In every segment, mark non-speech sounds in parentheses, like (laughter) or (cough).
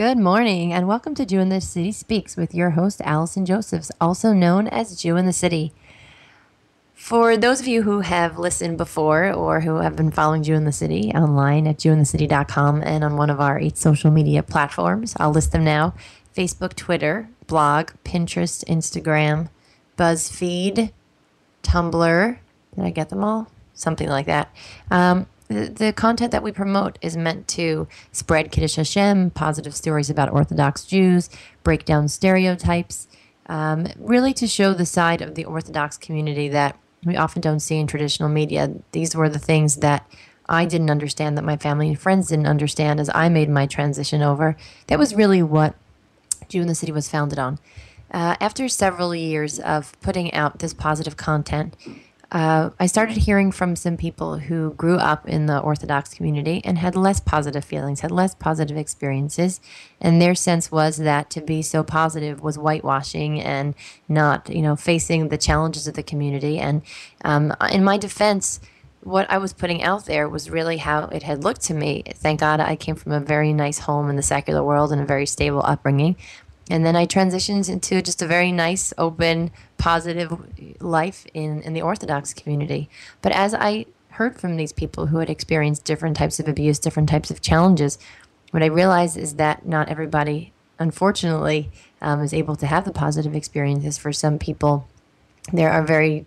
Good morning, and welcome to Jew in the City Speaks with your host, Allison Josephs, also known as Jew in the City. For those of you who have listened before or who have been following Jew in the City online at jewinthecity.com and on one of our eight social media platforms, I'll list them now Facebook, Twitter, blog, Pinterest, Instagram, BuzzFeed, Tumblr. Did I get them all? Something like that. Um, the, content that we promote is meant to spread Kiddush Hashem, positive stories about Orthodox Jews, break down stereotypes, um, really to show the side of the Orthodox community that we often don't see in traditional media. These were the things that I didn't understand, that my family and friends didn't understand as I made my transition over. That was really what Jew in the City was founded on. Uh, after several years of putting out this positive content, uh, I started hearing from some people who grew up in the Orthodox community and had less positive feelings, had less positive experiences, and their sense was that to be so positive was whitewashing and not, you know, facing the challenges of the community. And um, in my defense, what I was putting out there was really how it had looked to me. Thank God I came from a very nice home in the secular world and a very stable upbringing. And then I transitioned into just a very nice, open, positive life in, in the Orthodox community. But as I heard from these people who had experienced different types of abuse, different types of challenges, what I realized is that not everybody, unfortunately, um, is able to have the positive experiences. For some people, there are very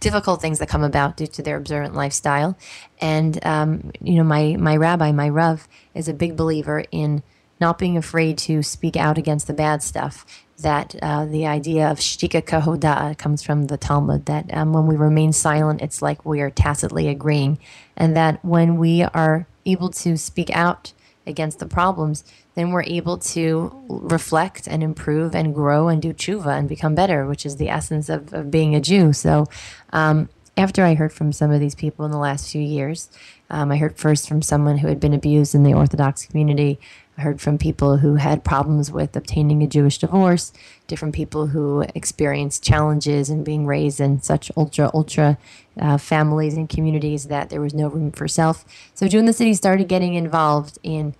difficult things that come about due to their observant lifestyle. And, um, you know, my, my rabbi, my Rav, is a big believer in not being afraid to speak out against the bad stuff. That uh, the idea of shtika kahoda comes from the Talmud, that um, when we remain silent, it's like we are tacitly agreeing. And that when we are able to speak out against the problems, then we're able to reflect and improve and grow and do tshuva and become better, which is the essence of, of being a Jew. So, um, after I heard from some of these people in the last few years, um, I heard first from someone who had been abused in the Orthodox community I heard from people who had problems with obtaining a Jewish divorce, different people who experienced challenges in being raised in such ultra, ultra uh, families and communities that there was no room for self. So Jew the City started getting involved in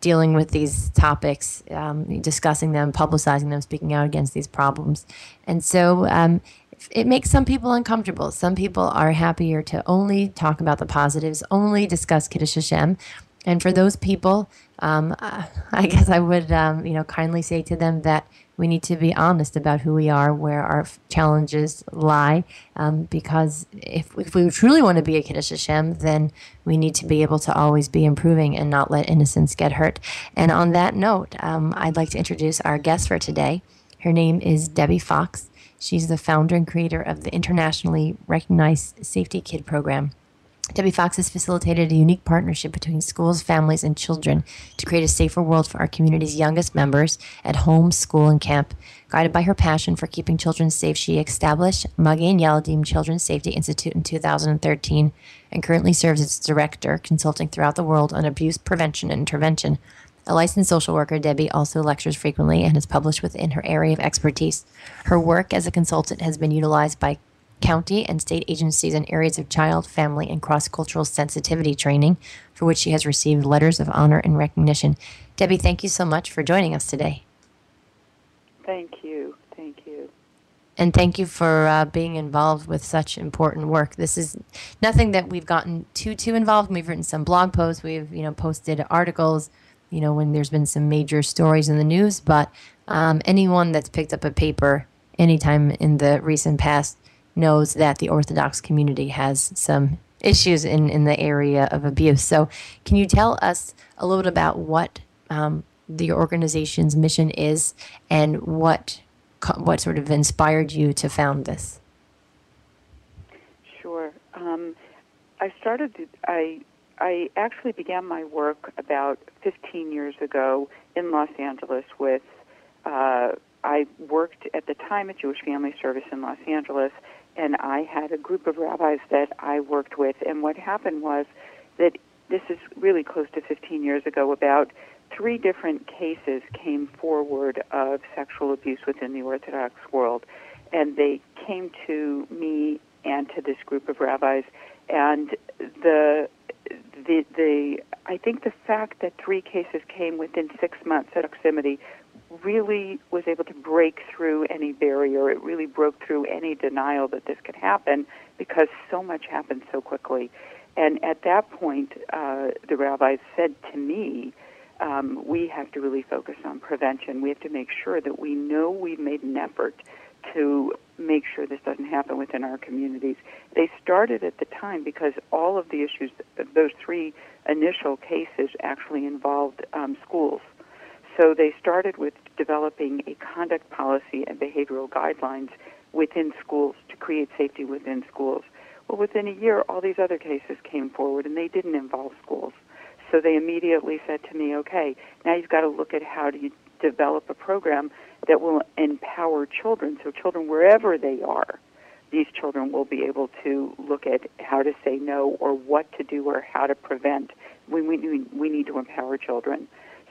dealing with these topics, um, discussing them, publicizing them, speaking out against these problems. And so um, it makes some people uncomfortable. Some people are happier to only talk about the positives, only discuss Kiddush Hashem. And for those people, um, (laughs) I guess I would, um, you know, kindly say to them that we need to be honest about who we are, where our challenges lie, um, because if, if we truly want to be a Kiddush Hashem, then we need to be able to always be improving and not let innocence get hurt. And on that note, um, I'd like to introduce our guest for today. Her name is Debbie Fox. She's the founder and creator of the internationally recognized Safety Kid program. Debbie Fox has facilitated a unique partnership between schools, families, and children to create a safer world for our community's youngest members at home, school, and camp. Guided by her passion for keeping children safe, she established Magen Yeladim Children's Safety Institute in 2013 and currently serves as director, consulting throughout the world on abuse prevention and intervention. A licensed social worker, Debbie also lectures frequently and has published within her area of expertise. Her work as a consultant has been utilized by county and state agencies in areas of child, family, and cross cultural sensitivity training, for which she has received letters of honor and recognition. Debbie, thank you so much for joining us today. Thank you. Thank you. And thank you for uh, being involved with such important work. This is nothing that we've gotten too too involved. We've written some blog posts. We've you know posted articles. You know when there's been some major stories in the news. But um, anyone that's picked up a paper anytime in the recent past knows that the Orthodox community has some issues in, in the area of abuse. So, can you tell us a little bit about what um, the organization's mission is and what what sort of inspired you to found this? Sure. Um, I started. I I actually began my work about 15 years ago in Los Angeles with. Uh, I worked at the time at Jewish Family Service in Los Angeles and I had a group of rabbis that I worked with. And what happened was that this is really close to 15 years ago, about three different cases came forward of sexual abuse within the Orthodox world. And they came to me and to this group of rabbis. And the the the I think the fact that three cases came within six months at proximity really was able to break through any barrier. It really broke through any denial that this could happen because so much happened so quickly. And at that point, uh, the rabbis said to me, um, we have to really focus on prevention. We have to make sure that we know we've made an effort to make sure this doesn't happen within our communities. They started at the time because all of the issues, those three initial cases, actually involved um, schools. So they started with developing a conduct policy and behavioral guidelines within schools to create safety within schools. Well, within a year, all these other cases came forward, and they didn't involve schools. So they immediately said to me, okay, now you've got to look at how do you develop a program that will empower children. So children, wherever they are, these children will be able to look at how to say no or what to do or how to prevent. We, we, we need to empower children.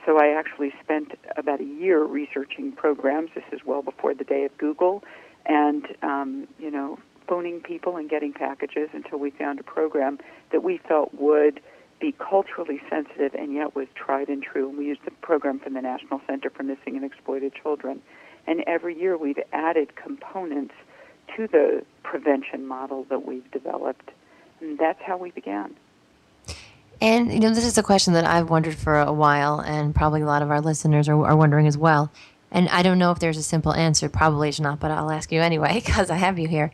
So I actually spent about a year researching programs. This is well before the day of Google, and um, you know, phoning people and getting packages until we found a program that we felt would be culturally sensitive and yet was tried and true. And we used the program from the National Center for Missing and Exploited Children. And every year we've added components to the prevention model that we've developed. And that's how we began. And, you know, this is a question that I've wondered for a while, and probably a lot of our listeners are, are wondering as well. And I don't know if there's a simple answer. Probably it's not, but I'll ask you anyway (laughs) because I have you here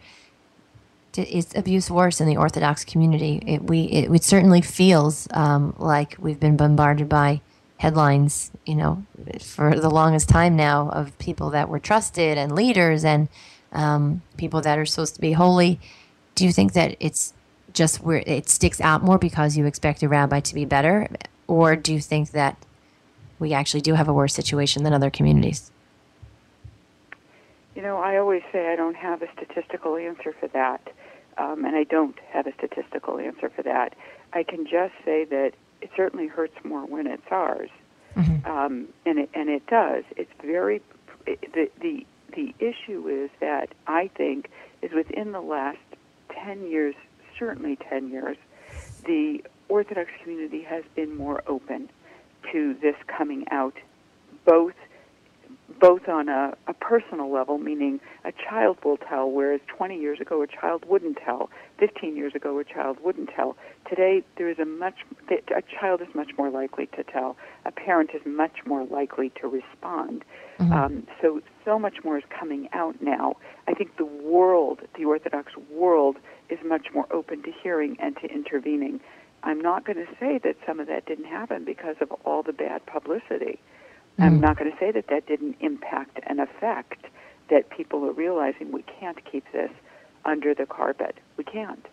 is abuse worse in the Orthodox community? It, we it, it certainly feels um, like we've been bombarded by headlines, you know, for the longest time now of people that were trusted and leaders and um, people that are supposed to be holy. Do you think that it's just where it sticks out more because you expect a rabbi to be better, or do you think that we actually do have a worse situation than other communities? You know, I always say I don't have a statistical answer for that um, and I don't have a statistical answer for that. I can just say that it certainly hurts more when it's ours, mm-hmm. um, and it and it does. It's very the the the issue is that I think is within the last ten years, certainly ten years, the Orthodox community has been more open to this coming out, both both on a, a personal level, meaning a child will tell, whereas 20 years ago a child wouldn't tell, 15 years ago a child wouldn't tell. Today there is a much a child is much more likely to tell. A parent is much more likely to respond. Mm-hmm. Um, so so much more is coming out now. I think the world, the Orthodox world, is much more open to hearing and to intervening. I'm not going to say that some of that didn't happen because of all the bad publicity. Mm-hmm. I'm not going to say that that didn't impact and affect that people are realizing we can't keep this under the carpet. We can't.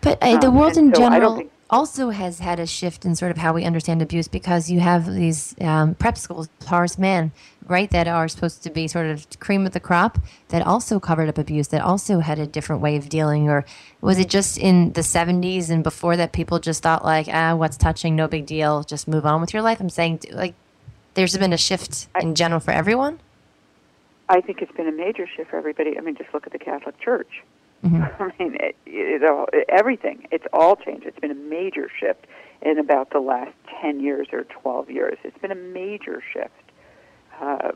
But uh, the um, world in so general also has had a shift in sort of how we understand abuse because you have these um, prep schools, Horace Mann, right, that are supposed to be sort of cream of the crop that also covered up abuse, that also had a different way of dealing. Or was it just in the 70s and before that people just thought, like, ah, what's touching, no big deal, just move on with your life? I'm saying, like, there's been a shift in general for everyone? I think it's been a major shift for everybody. I mean, just look at the Catholic Church. Mm-hmm. (laughs) I mean, it, it, all, everything. It's all changed. It's been a major shift in about the last 10 years or 12 years. It's been a major shift. Uh,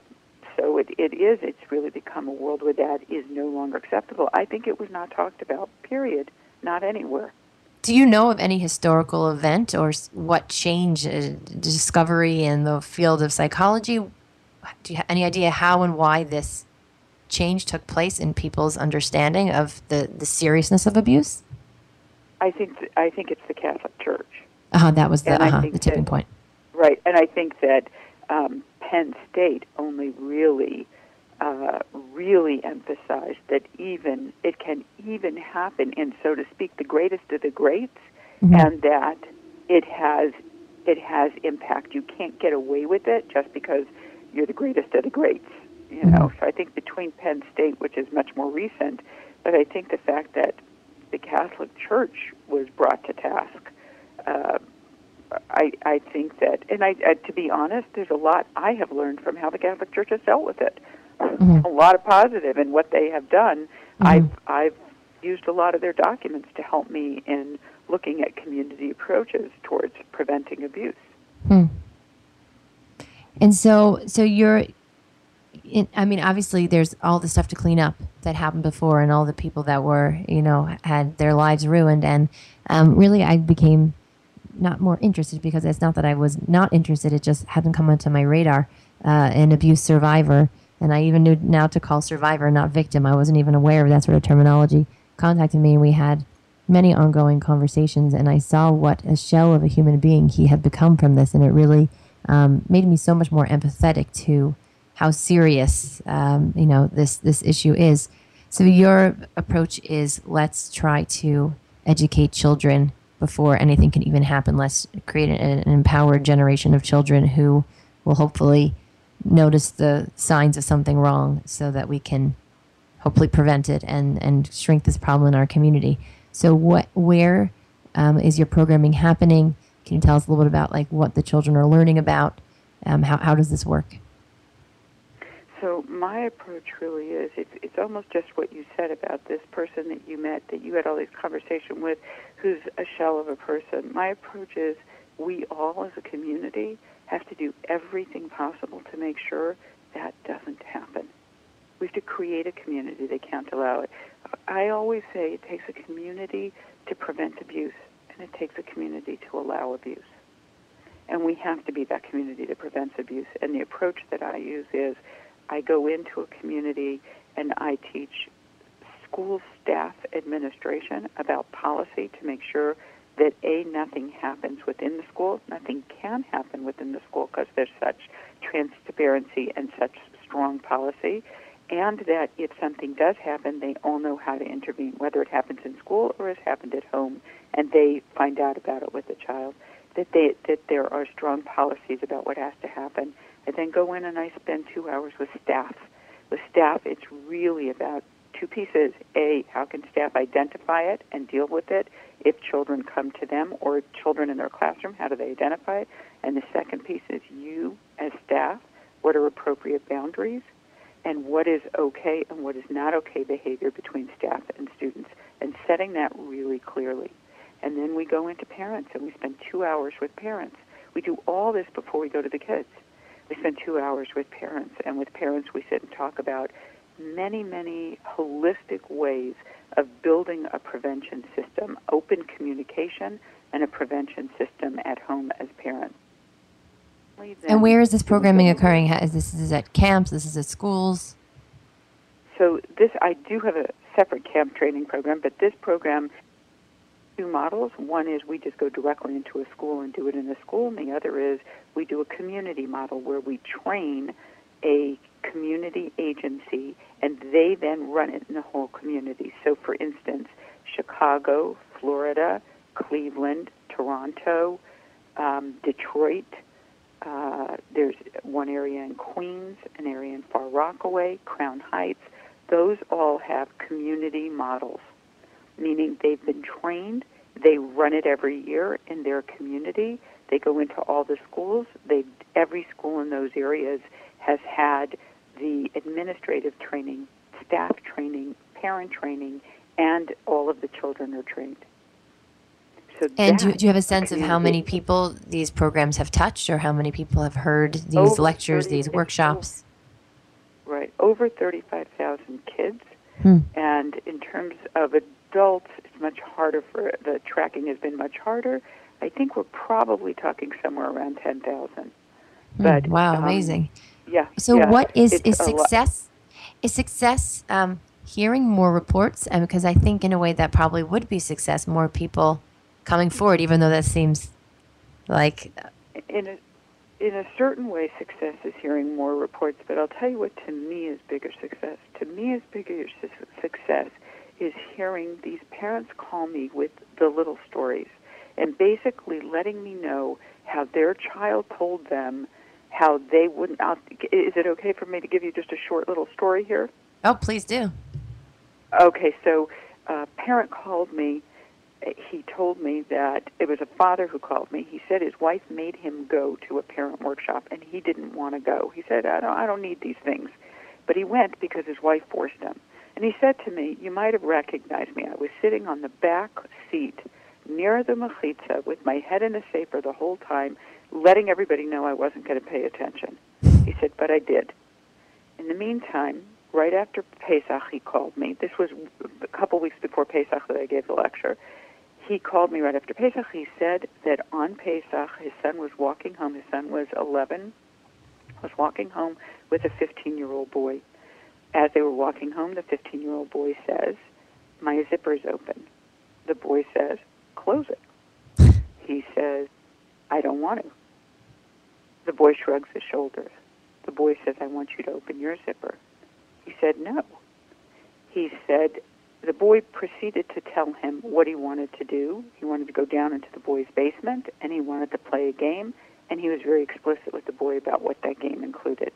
so it, it is, it's really become a world where that is no longer acceptable. I think it was not talked about, period, not anywhere. Do you know of any historical event or what changed uh, discovery in the field of psychology? Do you have any idea how and why this change took place in people's understanding of the, the seriousness of abuse? I think th- I think it's the Catholic Church. Uh-huh, that was the, uh-huh, the tipping that, point. Right, and I think that um, Penn State only really uh, really emphasized that even it can even happen in, so to speak, the greatest of the greats, mm-hmm. and that it has it has impact. You can't get away with it just because you're the greatest of the greats. You mm-hmm. know, so I think between Penn State, which is much more recent, but I think the fact that the Catholic Church was brought to task. Uh, I, I think that, and I, uh, to be honest, there's a lot I have learned from how the Catholic Church has dealt with it mm-hmm. a lot of positive in what they have done. Mm-hmm. I've I've used a lot of their documents to help me in looking at community approaches towards preventing abuse. Hmm. And so, so you're, in, I mean, obviously, there's all the stuff to clean up that happened before, and all the people that were, you know, had their lives ruined. And um, really, I became not more interested because it's not that I was not interested; it just hadn't come onto my radar. Uh, an abuse survivor, and I even knew now to call survivor, not victim. I wasn't even aware of that sort of terminology. Contacted me, and we had many ongoing conversations, and I saw what a shell of a human being he had become from this, and it really um, made me so much more empathetic to how serious um, you know this this issue is. So your approach is let's try to educate children before anything can even happen. Let's create an, an empowered generation of children who will hopefully notice the signs of something wrong, so that we can hopefully prevent it and and shrink this problem in our community. So what where um, is your programming happening? Can you tell us a little bit about like what the children are learning about? Um, how how does this work? So my approach really is it's, it's almost just what you said about this person that you met that you had all these conversation with, who's a shell of a person. My approach is we all as a community have to do everything possible to make sure that doesn't happen. We have to create a community that can't allow it. I always say it takes a community to prevent abuse and it takes a community to allow abuse. And we have to be that community that prevents abuse. And the approach that I use is I go into a community and I teach school staff administration about policy to make sure that A, nothing happens within the school. Nothing can happen within the school because there's such transparency and such strong policy. And that if something does happen, they all know how to intervene, whether it happens in school or has happened at home and they find out about it with the child, that they that there are strong policies about what has to happen. I then go in and I spend two hours with staff. With staff, it's really about two pieces. A, how can staff identify it and deal with it if children come to them or children in their classroom? How do they identify it? And the second piece is you as staff. What are appropriate boundaries? And what is okay and what is not okay behavior between staff and students? And setting that really clearly. And then we go into parents and we spend two hours with parents. We do all this before we go to the kids. We spend two hours with parents, and with parents, we sit and talk about many, many holistic ways of building a prevention system, open communication, and a prevention system at home as parents. and where is this programming occurring? Is this is at camps? This is at schools? So this, I do have a separate camp training program, but this program two models. One is we just go directly into a school and do it in a school, and the other is we do a community model where we train a community agency and they then run it in the whole community. So, for instance, Chicago, Florida, Cleveland, Toronto, um, Detroit. Uh, there's one area in Queens, an area in Far Rockaway, Crown Heights. Those all have community models meaning they've been trained. They run it every year in their community. They go into all the schools. They every school in those areas has had the administrative training, staff training, parent training, and all of the children are trained. So and do, do you have a sense of how many people these programs have touched, or how many people have heard these lectures, these workshops? Right, over thirty-five thousand kids. Hmm. And in terms of adults, it's much harder for the tracking has been much harder. I think we're probably talking somewhere around ten thousand. Hmm, but wow, um, amazing. Yeah. So yeah, what is is success? Is success um, hearing more reports? And because I think in a way that probably would be success, more people coming forward, even though that seems like in a in a certain way, success is hearing more reports. But I'll tell you what to me is bigger success. To me, is bigger success is hearing these parents call me with the little stories and basically letting me know how their child told them how they wouldn't. Is it okay for me to give you just a short little story here? Oh, please do. Okay, so a parent called me. He told me that it was a father who called me. He said his wife made him go to a parent workshop, and he didn't want to go. He said, "I don't, I don't need these things," but he went because his wife forced him. And he said to me, You might have recognized me. I was sitting on the back seat near the mechitza with my head in a sefer the whole time, letting everybody know I wasn't going to pay attention. He said, but I did. In the meantime, right after Pesach, he called me. This was a couple weeks before Pesach that I gave the lecture. He called me right after Pesach. He said that on Pesach, his son was walking home. His son was 11, was walking home with a 15 year old boy. As they were walking home, the 15 year old boy says, My zipper's open. The boy says, Close it. He says, I don't want to. The boy shrugs his shoulders. The boy says, I want you to open your zipper. He said, No. He said, the boy proceeded to tell him what he wanted to do. He wanted to go down into the boy's basement and he wanted to play a game, and he was very explicit with the boy about what that game included.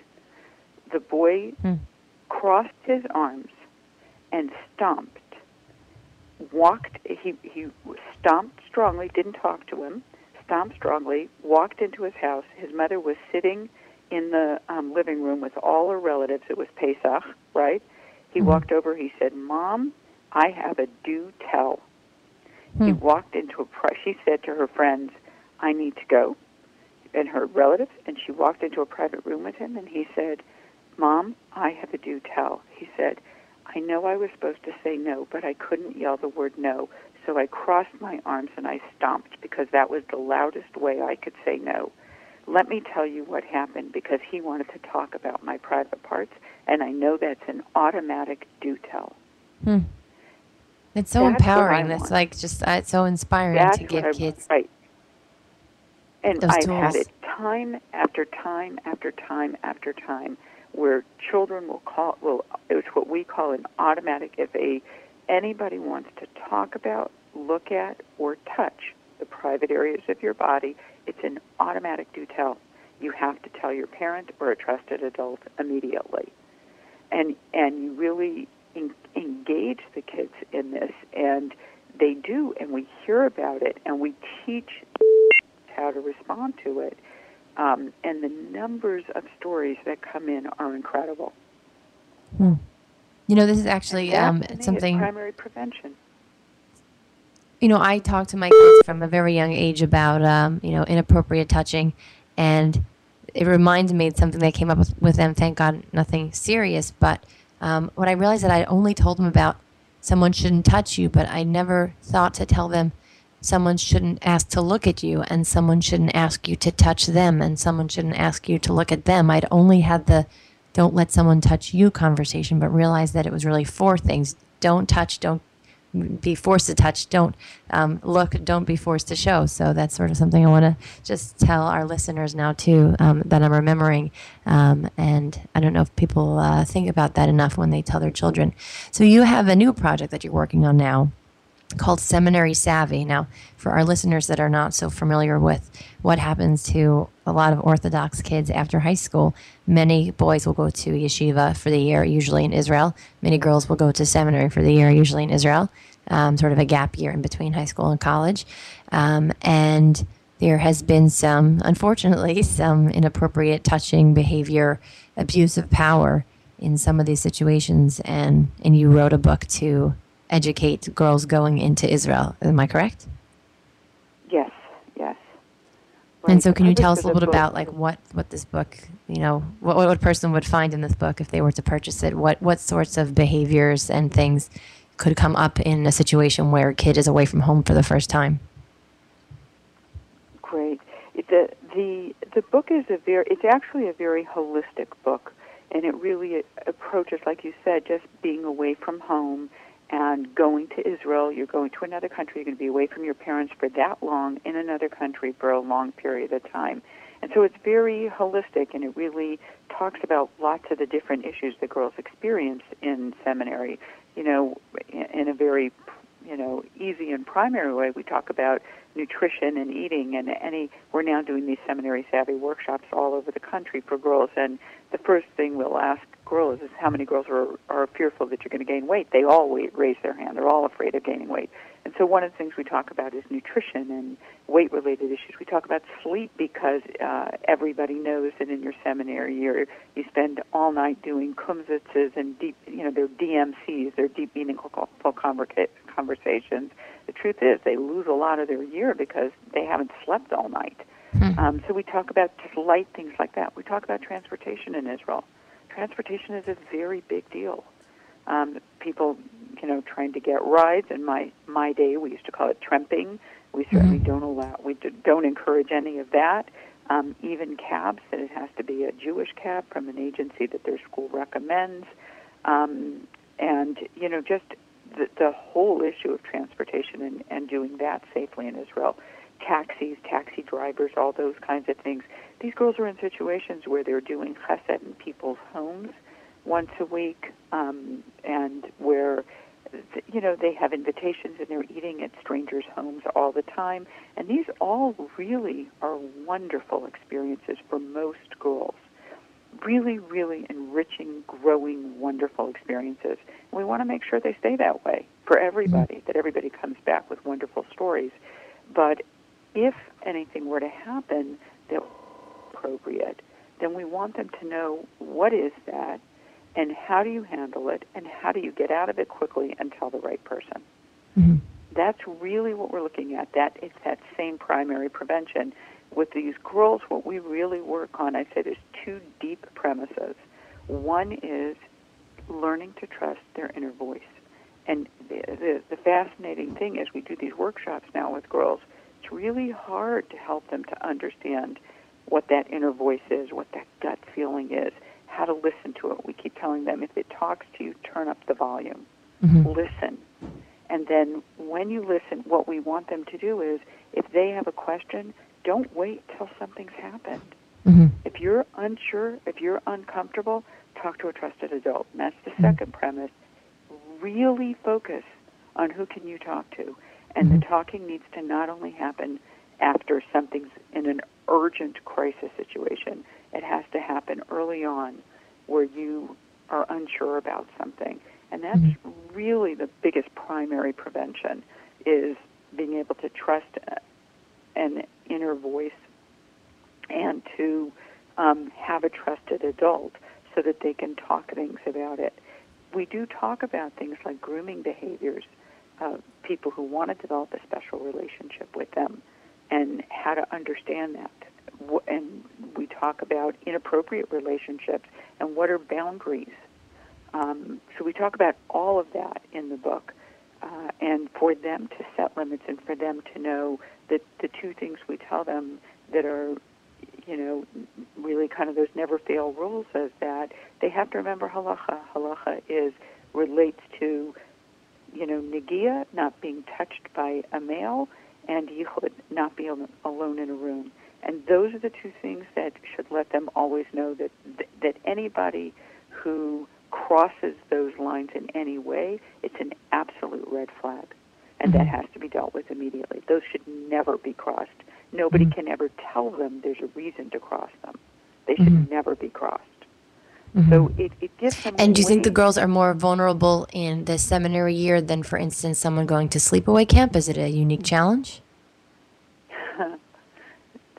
The boy Hmm. crossed his arms and stomped, walked, he, he stomped strongly, didn't talk to him, stomped strongly, walked into his house. His mother was sitting in the um, living room with all her relatives. It was Pesach, right? He Mhm. walked over. He said, "Mom, I have a do tell." He Hmm. walked into a. Pri- she said to her friends, "I need to go," and her relatives, and she walked into a private room with him, and he said, "Mom, I have a do tell." He said, "I know I was supposed to say no, but I couldn't yell the word no, so I crossed my arms and I stomped because that was the loudest way I could say no." Let me tell you what happened because he wanted to talk about my private parts, and I know that's an automatic do tell. Hmm. It's so That's empowering. That's like just uh, it's so inspiring That's to give I, kids. right. And I've had it time after time after time after time where children will call will it's what we call an automatic if a anybody wants to talk about, look at, or touch the private areas of your body, it's an automatic do tell. You have to tell your parent or a trusted adult immediately. And and you really en- engage the kids in this and they do and we hear about it and we teach how to respond to it. Um, and the numbers of stories that come in are incredible. Hmm. You know, this is actually um, something. primary prevention. you know, I talk to my kids from a very young age about, um, you know, inappropriate touching, and it reminds me of something that came up with, with them. Thank God, nothing serious. But um, when I realized that I only told them about someone shouldn't touch you, but I never thought to tell them someone shouldn't ask to look at you, and someone shouldn't ask you to touch them, and someone shouldn't ask you to look at them. I'd only had the don't let someone touch you conversation, but realize that it was really four things: don't touch, don't be forced to touch, don't um, look, don't be forced to show. So that's sort of something I want to just tell our listeners now too um, that I'm remembering. Um, and I don't know if people uh, think about that enough when they tell their children. So you have a new project that you're working on now called Seminary Savvy. Now, for our listeners that are not so familiar with what happens to a lot of Orthodox kids after high school, many boys will go to yeshiva for the year, usually in Israel. Many girls will go to seminary for the year, usually in Israel, um, sort of a gap year in between high school and college. Um, and there has been some, unfortunately, (laughs) some inappropriate touching behavior, abuse of power in some of these situations. And, and you wrote a book to educate girls going into Israel. Am I correct? Yes, yes. And so, can you tell us a little bit about like what what this book, you know, what what a person would find in this book if they were to purchase it? What what sorts of behaviors and things could come up in a situation where a kid is away from home for the first time? Great. The the the book is a very it's actually a very holistic book, and it really approaches, like you said, just being away from home and going to Israel. You're going to another country. You're going to be away from your parents for that long in another country for a long period of time. And so it's very holistic, and it really talks about lots of the different issues that girls experience in seminary. You know, in a very you know easy and primary way. We talk about nutrition and eating, and any we're now doing these seminary savvy workshops all over the country for girls. And the first thing we'll ask girls is how many girls are are fearful that you're going to gain weight. They all wait, raise their hand. They're all afraid of gaining weight. And so one of the things we talk about is nutrition and weight related issues. We talk about sleep because uh, everybody knows that in your seminary year you spend all night doing kumsitzes and deep, you know, they're DMCs, they're deep meaningful conversations. The truth is, they lose a lot of their year because they haven't slept all night. Hmm. Um, so we talk about just light things like that. We talk about transportation in Israel. Transportation is a very big deal. Um, people, you know, trying to get rides. In my my day, we used to call it tremping. We certainly Mhm. don't allow. We don't encourage any of that. Um, even cabs, that it has to be a Jewish cab from an agency that their school recommends. Um, and you know, just the, the whole issue of transportation and, and doing that safely in Israel taxis, taxi drivers, all those kinds of things. These girls are in situations where they're doing chesed in people's homes once a week, um, and where you know they have invitations and they're eating at strangers' homes all the time. And these all really are wonderful experiences for most girls. Really, really enriching, growing, wonderful experiences. And we want to make sure they stay that way for everybody. That everybody comes back with wonderful stories. But if anything were to happen that appropriate, then we want them to know what is that and how do you handle it and how do you get out of it quickly and tell the right person. Mhm. That's really what we're looking at. That it's that same primary prevention. With these girls, what we really work on, I say there's two deep premises. One is learning to trust their inner voice. And the, the, the fascinating thing is we do these workshops now with girls. It's really hard to help them to understand what that inner voice is, what that gut feeling is, how to listen to it. We keep telling them if it talks to you, turn up the volume. Mhm. Listen. And then when you listen, what we want them to do is if they have a question, don't wait till something's happened. Mhm. If you're unsure, if you're uncomfortable, talk to a trusted adult. And that's the Mhm. second premise. Really focus on who can you talk to. And the Mhm. talking needs to not only happen after something's in an urgent crisis situation, it has to happen early on where you are unsure about something. And that's Mhm. really the biggest primary prevention is being able to trust an inner voice and to um, have a trusted adult so that they can talk things about it. We do talk about things like grooming behaviors, people who want to develop a special relationship with them, and how to understand that. And we talk about inappropriate relationships and what are boundaries. Um, so we talk about all of that in the book. Uh, and for them to set limits and for them to know that the two things we tell them that are, you know, really kind of those never fail rules is that they have to remember halacha. Halacha is relates to, you know, negia, not being touched by a male, and yichud, not being alone in a room. And those are the two things that should let them always know that that anybody who crosses those lines in any way, it's an absolute red flag. And that Mhm. has to be dealt with immediately. Those should never be crossed. Nobody Mhm. can ever tell them there's a reason to cross them. They should Mhm. never be crossed. Mhm. So it, it gives them. And do you think the girls are more vulnerable in the seminary year than, for instance, someone going to sleepaway camp? Is it a unique challenge? (laughs)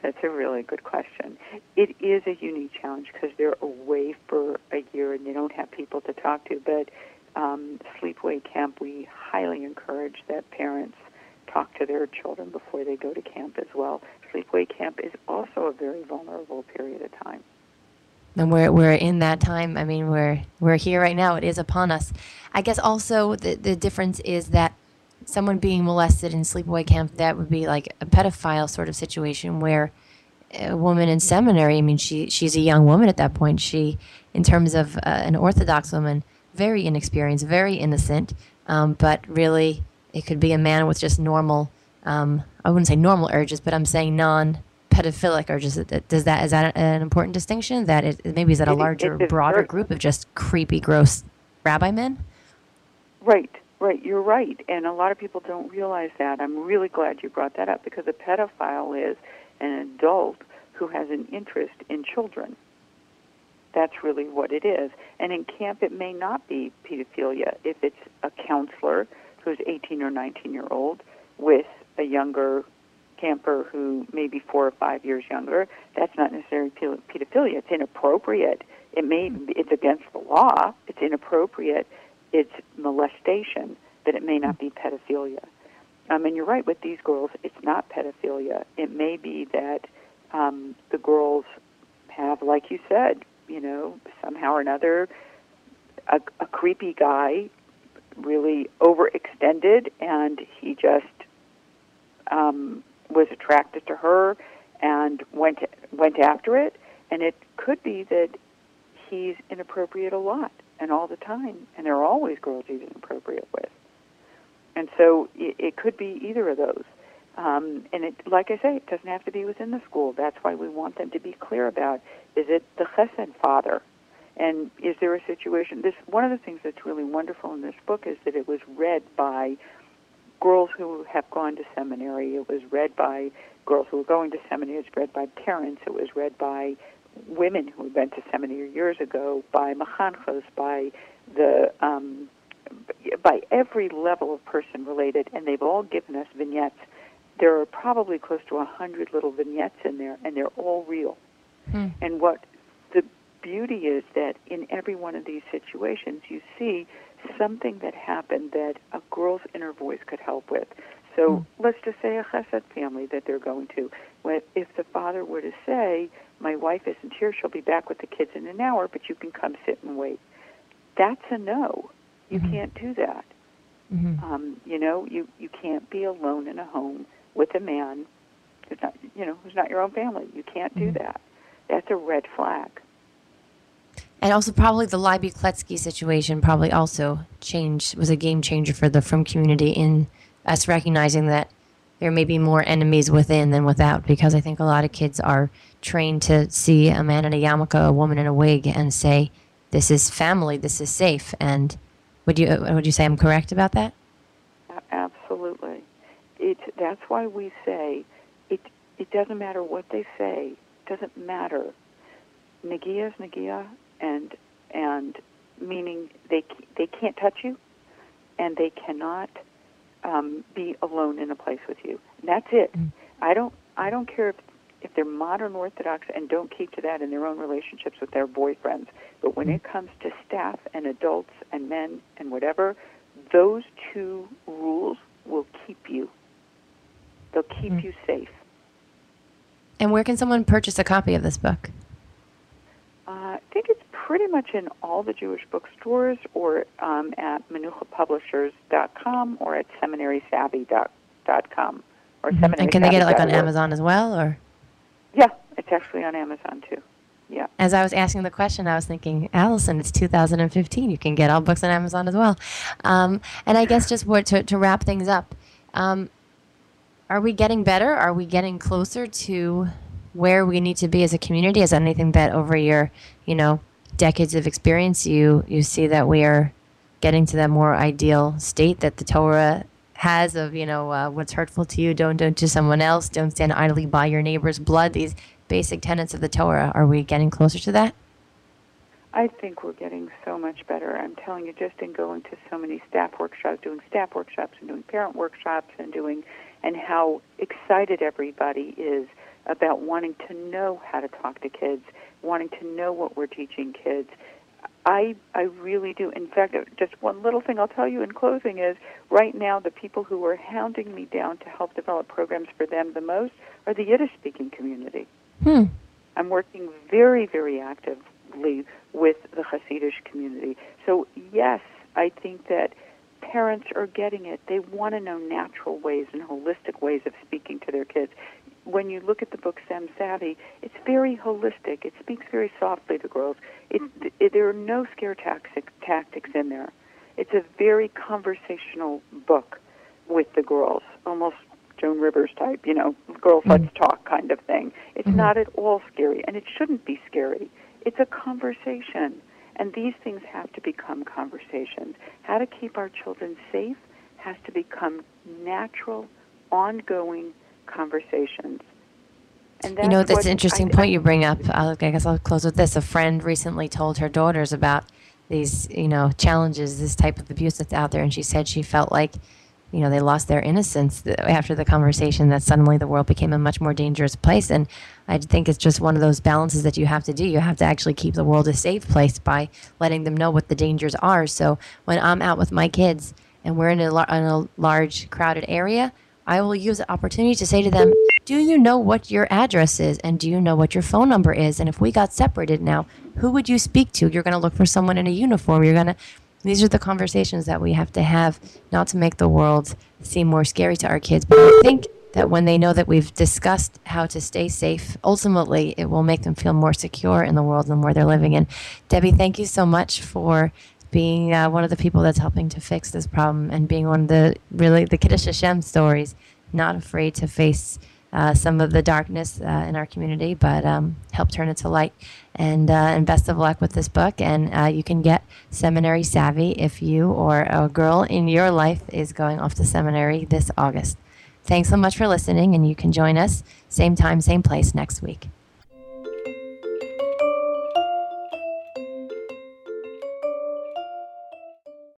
That's a really good question. It is a unique challenge because they're away for a year and they don't have people to talk to. But um, sleepaway camp, we highly encourage that parents talk to their children before they go to camp as well. Sleepaway camp is also a very vulnerable period of time. And we're, we're in that time. I mean, we're, we're here right now. It is upon us. I guess also the, the difference is that someone being molested in sleepaway camp, that would be like a pedophile sort of situation where a woman in seminary, I mean, she, she's a young woman at that point. She, in terms of uh, an Orthodox woman, very inexperienced, very innocent, um, but really it could be a man with just normal, um, I wouldn't say normal urges, but I'm saying non pedophilic urges. Does that, is that an important distinction? That it, maybe is that a It- it- larger, broader group of just creepy, gross rabbi men? Right, right. You're right. And a lot of people don't realize that. I'm really glad you brought that up because a pedophile is an adult who has an interest in children. That's really what it is. And in camp, it may not be pedophilia. If it's a counselor who's 18 or 19 year old with a younger camper who may be four or five years younger, that's not necessarily pedophilia. It's inappropriate. It may it's against the law. It's inappropriate. It's molestation, but it may not be pedophilia. um, and you're right with these girls, it's not pedophilia. It may be that um, the girls have, like you said, you know, somehow or another, a, a creepy guy really overextended, and he just um, was attracted to her and went went after it. And it could be that he's inappropriate a lot and all the time, and there are always girls he's inappropriate with. And so it, it could be either of those. Um, and it, like I say, it doesn't have to be within the school. That's why we want them to be clear about: is it the chesed father, and is there a situation? This one of the things that's really wonderful in this book is that it was read by girls who have gone to seminary. It was read by girls who were going to seminary. It was read by parents. It was read by women who had been to seminary years ago, by machanchos, by the um, by every level of person related, and they've all given us vignettes. There are probably close to a hundred little vignettes in there, and they're all real. Hmm. And what beauty is that in every one of these situations, you see something that happened that a girl's inner voice could help with. So Mm. let's just say a chesed family that they're going to. When- If the father were to say, "My wife isn't here; she'll be back with the kids in an hour, but you can come sit and wait," that's a no. You Mhm. can't do that. Mhm. Um, you know, you you can't be alone in a home with a man who's not, you know, who's not your own family. You can't do Mhm. that. That's a red flag. And also, probably the Leiby Kletzky situation probably also changed was a game changer for the Frum community in us recognizing that there may be more enemies within than without. Because I think a lot of kids are trained to see a man in a yarmulke, a woman in a wig, and say, "This is family. This is safe." And would you uh, would you say I'm correct about that? Absolutely. It that's why we say it it doesn't matter what they say. It doesn't matter. Nagia is Nagia and and meaning they they can't touch you and they cannot um, be alone in a place with you. And that's it. Mm. I don't I don't care if if they're modern orthodox and don't keep to that in their own relationships with their boyfriends. But when Mm. it comes to staff and adults and men and whatever, those two rules will keep you. They'll keep Mm. you safe. And where can someone purchase a copy of this book? Uh, I think it's pretty much in all the Jewish bookstores or um, at menuchapublishers.com or at seminarysavvy.com or Mhm. And can they get it like on Amazon as well, or? Yeah, it's actually on Amazon too. Yeah. As I was asking the question, I was thinking, Allison, it's 2015. You can get all books on Amazon as well. Um, and I guess just what to, to wrap things up, um, are we getting better? Are we getting closer to where we need to be as a community? Is anything that over your, you know, decades of experience, you you see that we are getting to that more ideal state that the Torah has of, you know, uh, what's hurtful to you, don't do it to someone else, don't stand idly by your neighbor's blood. These basic tenets of the Torah. Are we getting closer to that? I think we're getting so much better. I'm telling you, just in going to so many staff workshops, doing staff workshops and doing parent workshops and doing, and how excited everybody is about wanting to know how to talk to kids, wanting to know what we're teaching kids. I I really do. In fact, just one little thing I'll tell you in closing is right now the people who are hounding me down to help develop programs for them the most are the Yiddish speaking community. Hmm. I'm working very, very actively with the Hasidic community. So, yes, I think that parents are getting it. They want to know natural ways and holistic ways of speaking to their kids. When you look at the book Sem Savvy, it's very holistic. It speaks very softly to girls. It, it, there are no scare tactic, tactics in there. It's a very conversational book with the girls, almost Joan Rivers type, you know, girls Mhm. let's talk kind of thing. It's Mhm. not at all scary, and it shouldn't be scary. It's a conversation, and these things have to become conversations. How to keep our children safe has to become natural, ongoing conversations. You know, that's an interesting I- point you bring up. I'll, I guess I'll close with this. A friend recently told her daughters about these, you know, challenges, this type of abuse that's out there, and she said she felt like, you know, they lost their innocence after the conversation. That suddenly the world became a much more dangerous place, and I think it's just one of those balances that you have to do. You have to actually keep the world a safe place by letting them know what the dangers are. So when I'm out with my kids and we're in a, in a large crowded area, I will use the opportunity to say to them, Do you know what your address is? And do you know what your phone number is? And if we got separated now, who would you speak to? You're going to look for someone in a uniform. You're going to. These are the conversations that we have to have, not to make the world seem more scary to our kids, but I think that when they know that we've discussed how to stay safe, ultimately it will make them feel more secure in the world and where they're living in. Debbie, thank you so much for being uh, one of the people that's helping to fix this problem and being one of the really the Kiddush Hashem stories, not afraid to face uh, some of the darkness uh, in our community, but um, help turn it to light. And, uh, and best of luck with this book. And uh, you can get Seminary Savvy if you or a girl in your life is going off to seminary this August. Thanks so much for listening, and you can join us same time, same place next week.